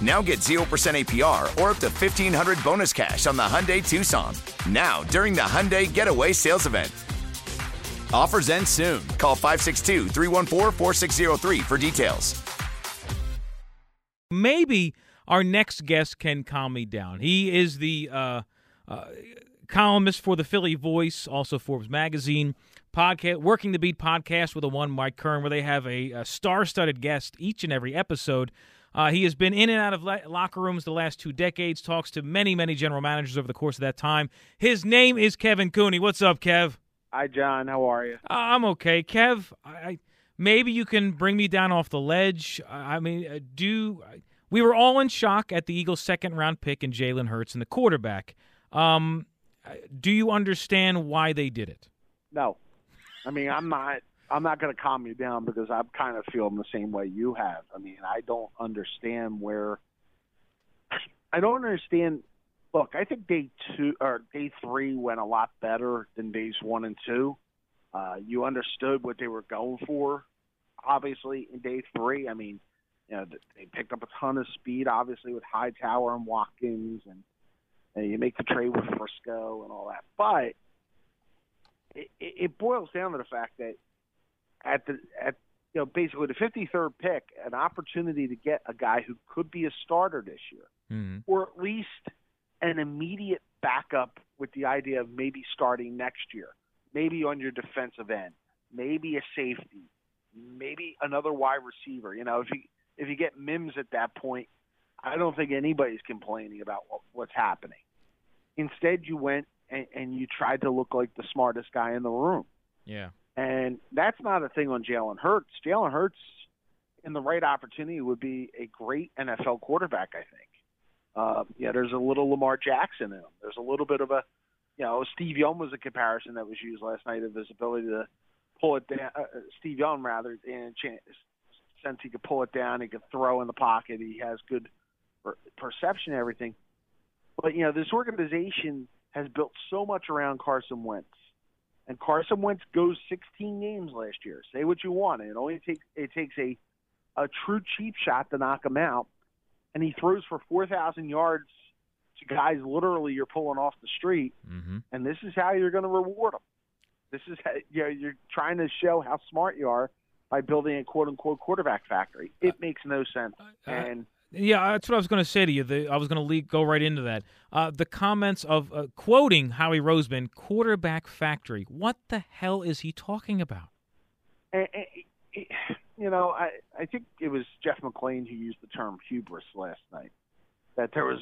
Now get 0% APR or up to 1500 bonus cash on the Hyundai Tucson. Now, during the Hyundai Getaway Sales Event. Offers end soon. Call 562 314 4603 for details. Maybe our next guest can calm me down. He is the uh, uh, columnist for the Philly Voice, also Forbes Magazine podcast, Working the Beat podcast with a one Mike Kern, where they have a, a star-studded guest each and every episode. Uh, he has been in and out of la- locker rooms the last two decades, talks to many, many general managers over the course of that time. His name is Kevin Cooney. What's up, Kev? Hi, John. How are you? Uh, I'm okay. Kev, I, maybe you can bring me down off the ledge. I, I mean, uh, do we were all in shock at the Eagles' second round pick in Jalen Hurts and the quarterback. Um, do you understand why they did it? No. I mean, I'm not I'm not going to calm you down because I'm kind of feeling the same way you have. I mean, I don't understand where. I don't understand. Look, I think day two or day three went a lot better than days one and two. Uh, you understood what they were going for. Obviously, in day three, I mean, you know, they picked up a ton of speed. Obviously, with Hightower and Watkins, and, and you make the trade with Frisco and all that. But it, it boils down to the fact that at the at you know basically the 53rd pick, an opportunity to get a guy who could be a starter this year, mm-hmm. or at least an immediate backup with the idea of maybe starting next year, maybe on your defensive end, maybe a safety, maybe another wide receiver. You know, if you if you get Mims at that point, I don't think anybody's complaining about what, what's happening. Instead, you went and, and you tried to look like the smartest guy in the room. Yeah. And that's not a thing on Jalen Hurts. Jalen Hurts, in the right opportunity, would be a great NFL quarterback, I think. Uh, yeah, there's a little Lamar Jackson in him. There's a little bit of a, you know, Steve Young was a comparison that was used last night of his ability to pull it down. Uh, Steve Young, rather, in chance, sense he could pull it down, he could throw in the pocket, he has good per- perception everything. But, you know, this organization has built so much around Carson Wentz and Carson Wentz goes 16 games last year. Say what you want, it only takes it takes a a true cheap shot to knock him out, and he throws for 4,000 yards to guys literally you're pulling off the street, mm-hmm. and this is how you're going to reward them. This is how, you know, you're trying to show how smart you are by building a quote unquote quarterback factory. It makes no sense, uh, and yeah, that's what I was going to say to you. The, I was going to go right into that. Uh, the comments of uh, quoting Howie Roseman, quarterback factory. What the hell is he talking about? You know, I, I think it was Jeff McLane who used the term hubris last night. That there was,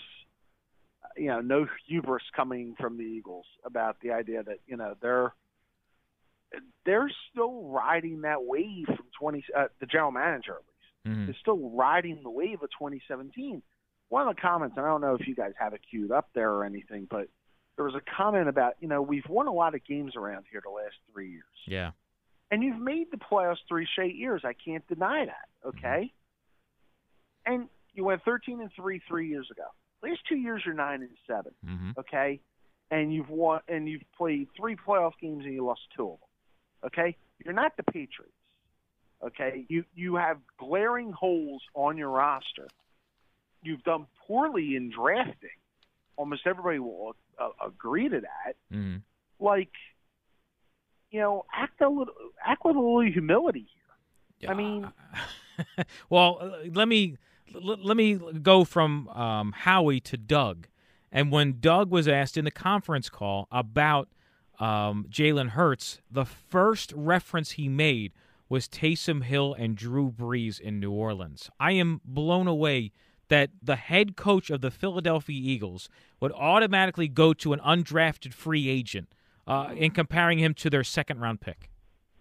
you know, no hubris coming from the Eagles about the idea that you know they're they're still riding that wave from twenty. Uh, the general manager mm-hmm. is still riding the wave of 2017. One of the comments, and I don't know if you guys have it queued up there or anything, but there was a comment about, you know, we've won a lot of games around here the last three years. Yeah. And you've made the playoffs three straight years. I can't deny that. Okay. Mm-hmm. And you went 13 and three three years ago. Last two years you're nine and 7 mm-hmm. Okay. And you've won, and you've played three playoff games and you lost two of them. Okay. You're not the Patriots. Okay, you you have glaring holes on your roster you've done poorly in drafting. Almost everybody will uh, agree to that. Mhm. Like, you know, act a little, act with a little humility here. I mean, well, uh, let me let me go from um, Howie to Doug, and when Doug was asked in the conference call about um, Jalen Hurts, the first reference he made was Taysom Hill and Drew Brees in New Orleans. I am blown away that the head coach of the Philadelphia Eagles would automatically go to an undrafted free agent uh, in comparing him to their second round pick.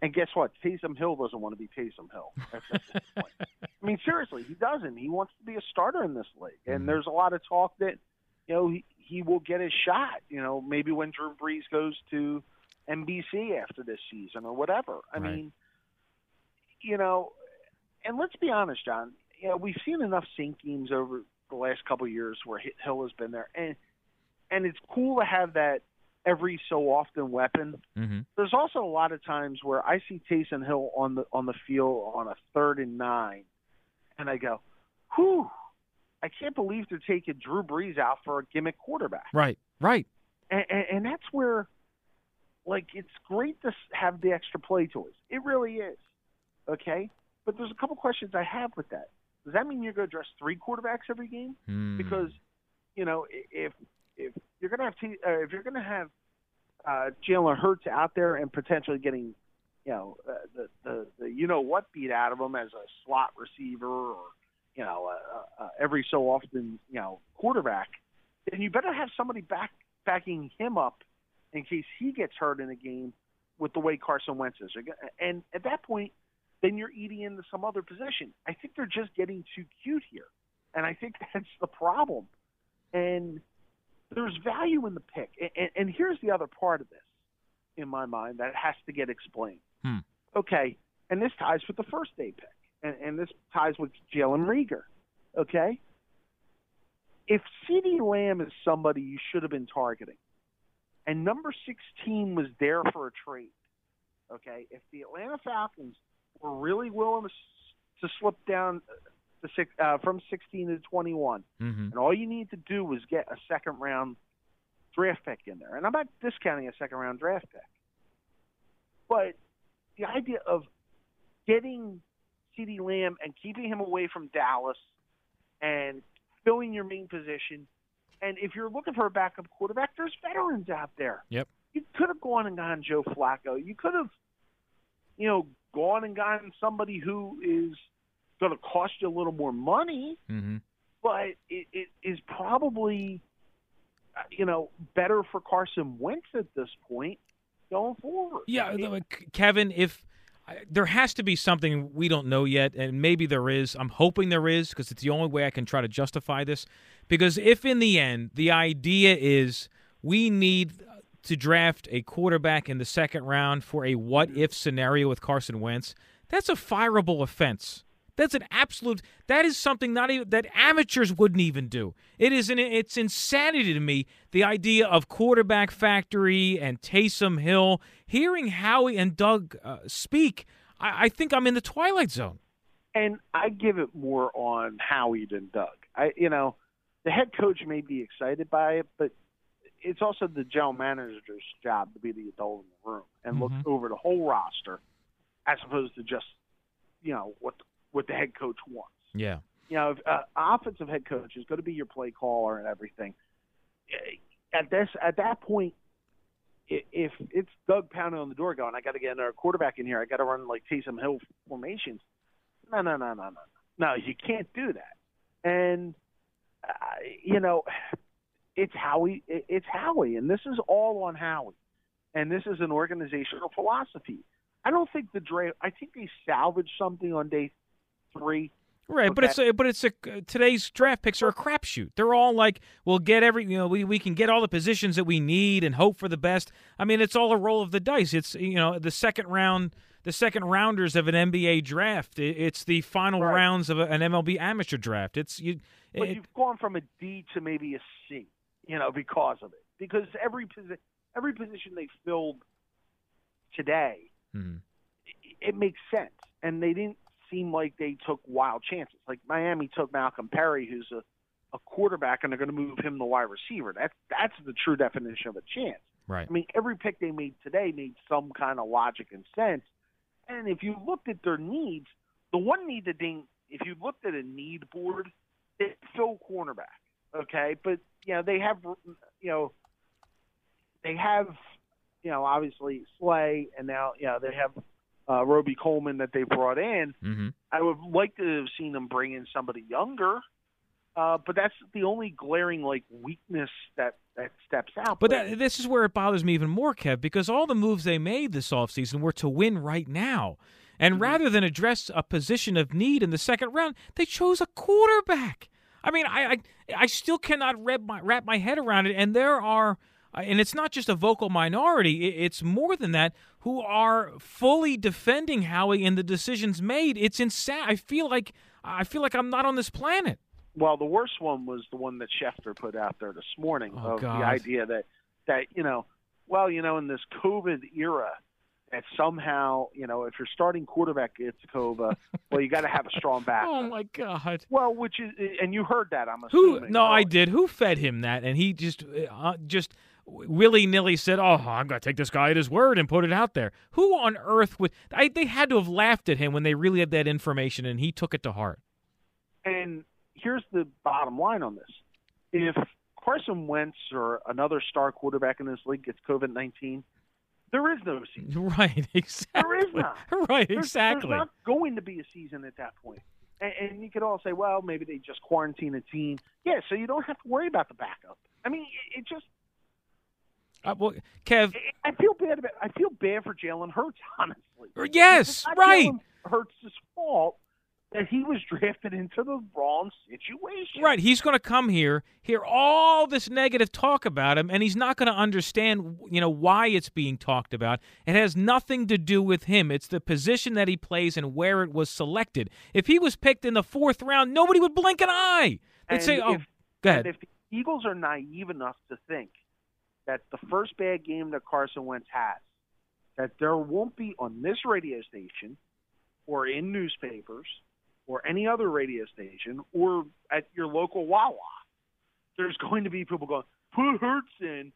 And guess what? Taysom Hill doesn't want to be Taysom Hill. That's at this point. I mean, seriously, he doesn't. He wants to be a starter in this league. And there's a lot of talk that, you know, he, he will get his shot. You know, maybe when Drew Brees goes to NBC after this season or whatever. I Right. mean, you know, and let's be honest, John. You know, we've seen enough games over the last couple of years where Hill has been there, and and it's cool to have that every so often weapon Mm-hmm. there's also a lot of times where I see Taysom Hill on the on the field on a third and nine, and I go, "Whew, I can't believe they're taking Drew Brees out for a gimmick quarterback." Right, right. And, and, and that's where, like, it's great to s- have the extra play toys. It really is, okay. But there's a couple questions I have with that. Does that mean you're going to dress three quarterbacks every game? Hmm. because you know if if you're gonna have T, uh, if you're gonna have uh, Jalen Hurts out there and potentially getting you know uh, the, the the you know what beat out of him as a slot receiver or you know uh, uh, every so often you know quarterback, then you better have somebody back backing him up in case he gets hurt in a game with the way Carson Wentz is. And at that point, then you're eating into some other position. I think they're just getting too cute here. And I think that's the problem. And there's value in the pick. And, and, here's the other part of this in my mind that has to get explained. Hmm. Okay, and this ties with the first day pick, and, and this ties with Jalen Reagor. Okay, if CeeDee Lamb is somebody you should have been targeting, and number 16 was there for a trade, okay, if the Atlanta Falcons were really willing to, to slip down to six, uh, from 16 to 21, Mm-hmm. and all you need to do was get a second round draft pick in there. And I'm not discounting a second round draft pick. But the idea of getting CeeDee Lamb and keeping him away from Dallas and filling your main position. And if you're looking for a backup quarterback, there's veterans out there. Yep. You could have gone and gotten Joe Flacco. You could have, you know, gone and gotten somebody who is going to cost you a little more money Mm-hmm. but it, it is probably, you know, better for Carson Wentz at this point going forward. Yeah, It- Kevin, if there has to be something we don't know yet, and maybe there is. I'm hoping there is because it's the only way I can try to justify this. Because if in the end the idea is we need to draft a quarterback in the second round for a what if scenario with Carson Wentz, that's a fireable offense. That's an absolute. That is something not even that amateurs wouldn't even do. It is an. It's insanity to me. The idea of quarterback factory and Taysom Hill. Hearing Howie and Doug uh, speak, I, I think I'm in the twilight zone. and I give it more on Howie than Doug. I, you know, the head coach may be excited by it, but it's also the general manager's job to be the adult in the room and look Mhm. over the whole roster, as opposed to just, you know, what what the head coach wants. Yeah. you know, if, uh, offensive head coach is going to be your play caller and everything. At this, at that point, if it's Doug pounding on the door going, "I got to get another quarterback in here. I got to run like Taysom Hill formations." No, no, no, no, no, no. You can't do that. And uh, you know, it's Howie. It's Howie, and this is all on Howie. And this is an organizational philosophy. I don't think the draft. I think they salvaged something on day three. Right, but Okay. it's a, but it's a today's draft picks are a crapshoot. They're all like, we'll get every you know we, we can get all the positions that we need and hope for the best. I mean, it's all a roll of the dice. It's you know the second round, the second rounders of an NBA draft. It's the final Right. rounds of an MLB amateur draft. It's you. but it- you've gone from a D to maybe a C, you know, because of it. Because every posi- every position they filled today, Mhm. it, it makes sense, and they didn't seem like they took wild chances. Like Miami took Malcolm Perry, who's a a quarterback and they're going to move him to wide receiver. That's that's the true definition of a chance. Right. I mean, every pick they made today made some kind of logic and sense. And if you looked at their needs, the one need that they, if you looked at a need board, it's fill cornerback. Okay, but you know they have, you know, they have, you know, obviously Slay, and now you know they have uh, Robey-Coleman that they brought in. Mm-hmm. I would like to have seen them bring in somebody younger. Uh, but that's the only glaring like weakness that that steps out. But that, this is where it bothers me even more, Kev, because all the moves they made this offseason were to win right now. And Mm-hmm. rather than address a position of need in the second round, they chose a quarterback. I mean, I I, I still cannot wrap my, wrap my head around it. And there are, uh, and it's not just a vocal minority, it's more than that, who are fully defending Howie and the decisions made. It's insane. I feel like I feel like I'm not on this planet. Well, the worst one was the one that Schefter put out there this morning Oh, of God. the idea that that you know, well, you know, in this COVID era, that somehow you know, if you're starting quarterback gets COVID, well, you got to have a strong back. Oh my God. Well, which is, and you heard that, I'm Who? assuming. No, I Oh, did. Who fed him that? And he just, uh, just willy nilly said, "Oh, I'm going to take this guy at his word and put it out there." Who on earth would? I, they had to have laughed at him when they really had that information, and he took it to heart. And here's the bottom line on this: if Carson Wentz or another star quarterback in this league gets COVID nineteen, there is no season. Right? Exactly. There is not. Right? There's, Exactly. There's not going to be a season at that point. And, and you could all say, well, maybe they just quarantine a team. Yeah, so you don't have to worry about the backup. I mean, it, it just. Uh, well, Kev. I feel bad about. I feel bad for Jalen Hurts, honestly. Yes, right. Jalen Hurts' fault that he was drafted into the wrong situation. Right, he's going to come here, hear all this negative talk about him, and he's not going to understand, you know, why it's being talked about. It has nothing to do with him. It's the position that he plays and where it was selected. If he was picked in the fourth round, nobody would blink an eye. They'd And say, "Oh, if- go ahead." If the Eagles are naive enough to think that the first bad game that Carson Wentz has, that there won't be on this radio station or in newspapers or any other radio station or at your local Wawa, there's going to be people going, put Hurts in,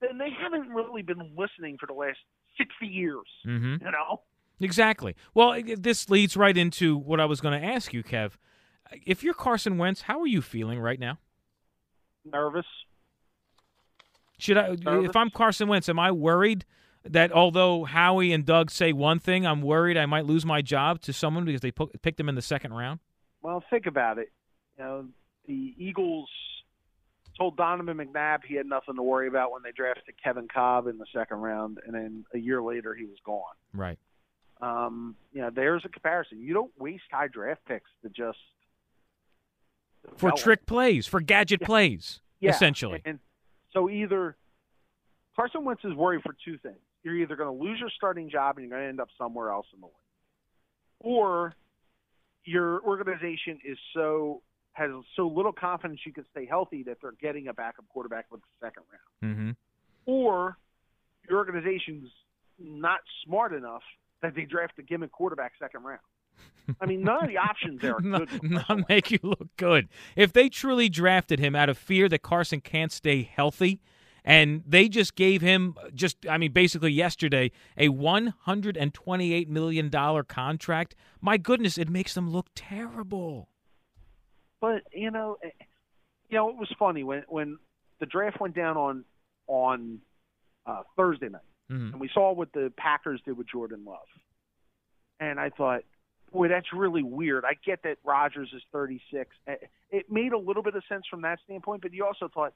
then they haven't really been listening for the last 60 years, hmm you know? Exactly. Well, this leads right into what I was going to ask you, Kev. If you're Carson Wentz, how are you feeling right now? Nervous. Should I, Nervous. if I'm Carson Wentz, am I worried that although Howie and Doug say one thing, I'm worried I might lose my job to someone because they picked him in the second round? Well, think about it. You know, the Eagles told Donovan McNabb he had nothing to worry about when they drafted Kevin Kolb in the second round, and then a year later he was gone. Right. Um, you know, there's a comparison. You don't waste high draft picks to just For develop. trick plays, for gadget Yeah. plays, Yeah, essentially. And so either Carson Wentz is worried for two things. You're either going to lose your starting job and you're going to end up somewhere else in the league, or your organization is so has so little confidence you can stay healthy that they're getting a backup quarterback with the second round, Mm-hmm. or your organization's not smart enough that they draft a gimmick quarterback second round. I mean, none of the options there are for not make you look good. If they truly drafted him out of fear that Carson can't stay healthy, and they just gave him just I mean basically yesterday a 128 million dollar contract, my goodness, it makes them look terrible. but you know, eh, you know, it was funny when when the draft went down on on uh, Thursday night, Mhm. and we saw what the Packers did with Jordan Love, and I thought, boy, that's really weird. I get that Rodgers is 36. Eh, It made a little bit of sense from that standpoint, but you also thought,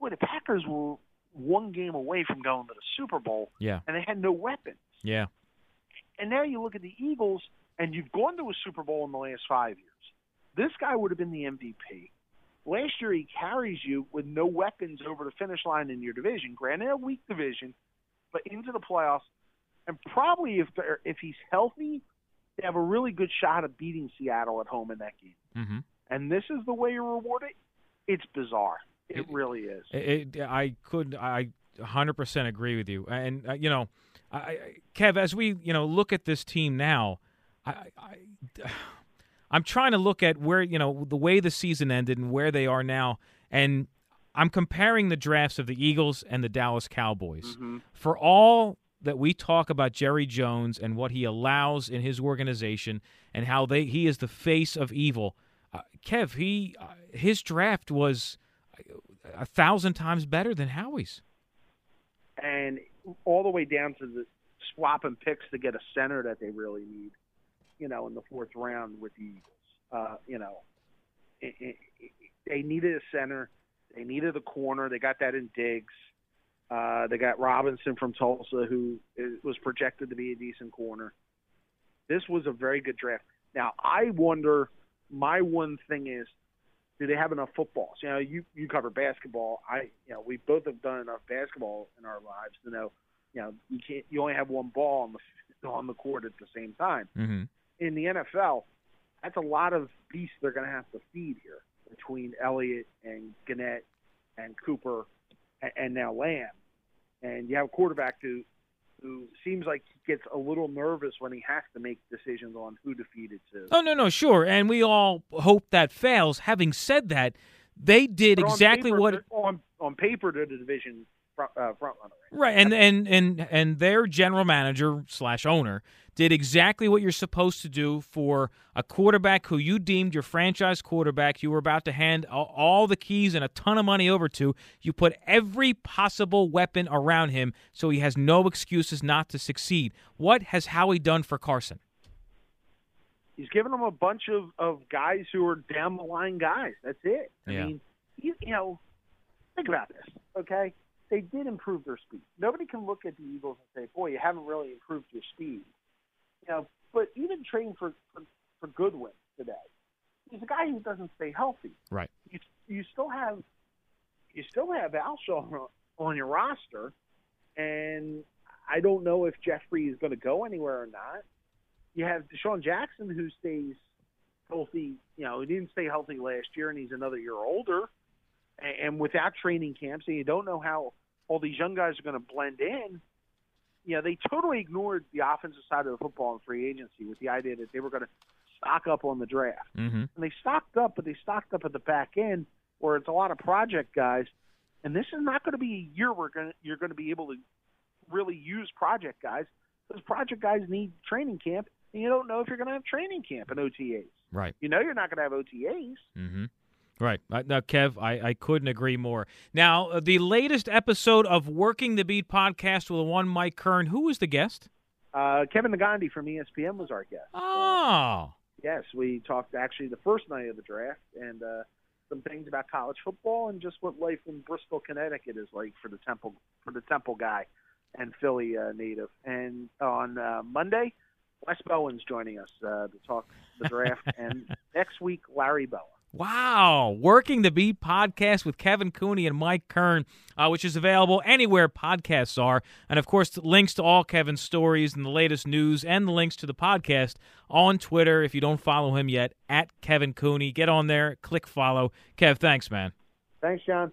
boy, the Packers were one game away from going to the Super Bowl, Yeah. and they had no weapons. Yeah. And now you look at the Eagles, and you've gone to a Super Bowl in the last five years. This guy would have been the MVP. Last year, he carries you with no weapons over the finish line in your division. Granted, a weak division, but into the playoffs. And probably if they're, if he's healthy, they have a really good shot of beating Seattle at home in that game. Mm-hmm. And this is the way you reward it. It's bizarre. It, It- really is. It, it, I could, I 100% agree with you. And, uh, you know, I, I, Kev, as we, you know, look at this team now, I, I, I'm trying to look at where you know the way the season ended and where they are now, and I'm comparing the drafts of the Eagles and the Dallas Cowboys. Mm-hmm. For all that we talk about Jerry Jones and what he allows in his organization and how they he is the face of evil, uh, Kev, he uh, his draft was a thousand times better than Howie's. and all the way down to the swapping picks to get a center that they really need, you know, in the fourth round with the Eagles. Uh, you know, it, it, it, they needed a center. They needed a corner. They got that in Diggs. Uh, they got Robinson from Tulsa, who is, was projected to be a decent corner. This was a very good draft. Now, I wonder. My one thing is, do they have enough footballs? You know, you you cover basketball. I, you know, we both have done enough basketball in our lives to know, you know, you can't. You only have one ball on the on the court at the same time. Mm-hmm. In the NFL, that's a lot of beasts they're going to have to feed here between Elliott and Gannett and Cooper and, and now Lamb. And you have a quarterback who who seems like he gets a little nervous when he has to make decisions on who to feed it to. Oh no, no, sure, and we all hope that fails. Having said that, they did But exactly paper, what on on paper they're the division front, uh, front runner. Right, and and and and their general manager slash owner did exactly what you're supposed to do for a quarterback who you deemed your franchise quarterback. You were about to hand all, the keys and a ton of money over to. You put every possible weapon around him, so he has no excuses not to succeed. What has Howie done for Carson? He's given him a bunch of of guys who are down the line guys. That's it. I Yeah. mean, you, you know, think about this. Okay, they did improve their speed. Nobody can look at the Eagles and say, "Boy, you haven't really improved your speed." You know, but even trading for for, for Goodwin today, he's a guy who doesn't stay healthy. Right. You you still have you still have Alshon on, on your roster, and I don't know if Jeffery is going to go anywhere or not. You have DeSean Jackson who stays healthy. You know, he didn't stay healthy last year, and he's another year older. And, without training camps, and you don't know how all these young guys are going to blend in. You know, they totally ignored the offensive side of the football in free agency with the idea that they were going to stock up on the draft Mm-hmm. and they stocked up, but they stocked up at the back end where it's a lot of project guys. And this is not going to be a year where you're going to be able to really use project guys. Those project guys need training camp, and you don't know if you're going to have training camp and OTAs. Right. You know you're not going to have OTAs. Mm-hmm. Right. Uh, Now, Kev, I, I couldn't agree more. Now, uh, the latest episode of Working the Beat podcast with one Mike Kern. Who was the guest? Uh, Kevin Negandhi from ESPN was our guest. Oh. Yes, we talked actually the first night of the draft and uh, some things about college football and just what life in Bristol, Connecticut is like for the Temple for the Temple guy and Philly uh, native. And on uh, Monday, Wes Bowen's joining us uh, to talk the draft, and next week Larry Bowen. Wow. Working the Beat podcast with Kevin Cooney and Mike Kern, uh, which is available anywhere podcasts are. And of course, links to all Kevin's stories and the latest news and the links to the podcast on Twitter. If you don't follow him yet, at Kevin Cooney. Get on there, click follow. Kev, thanks, man. Thanks, John.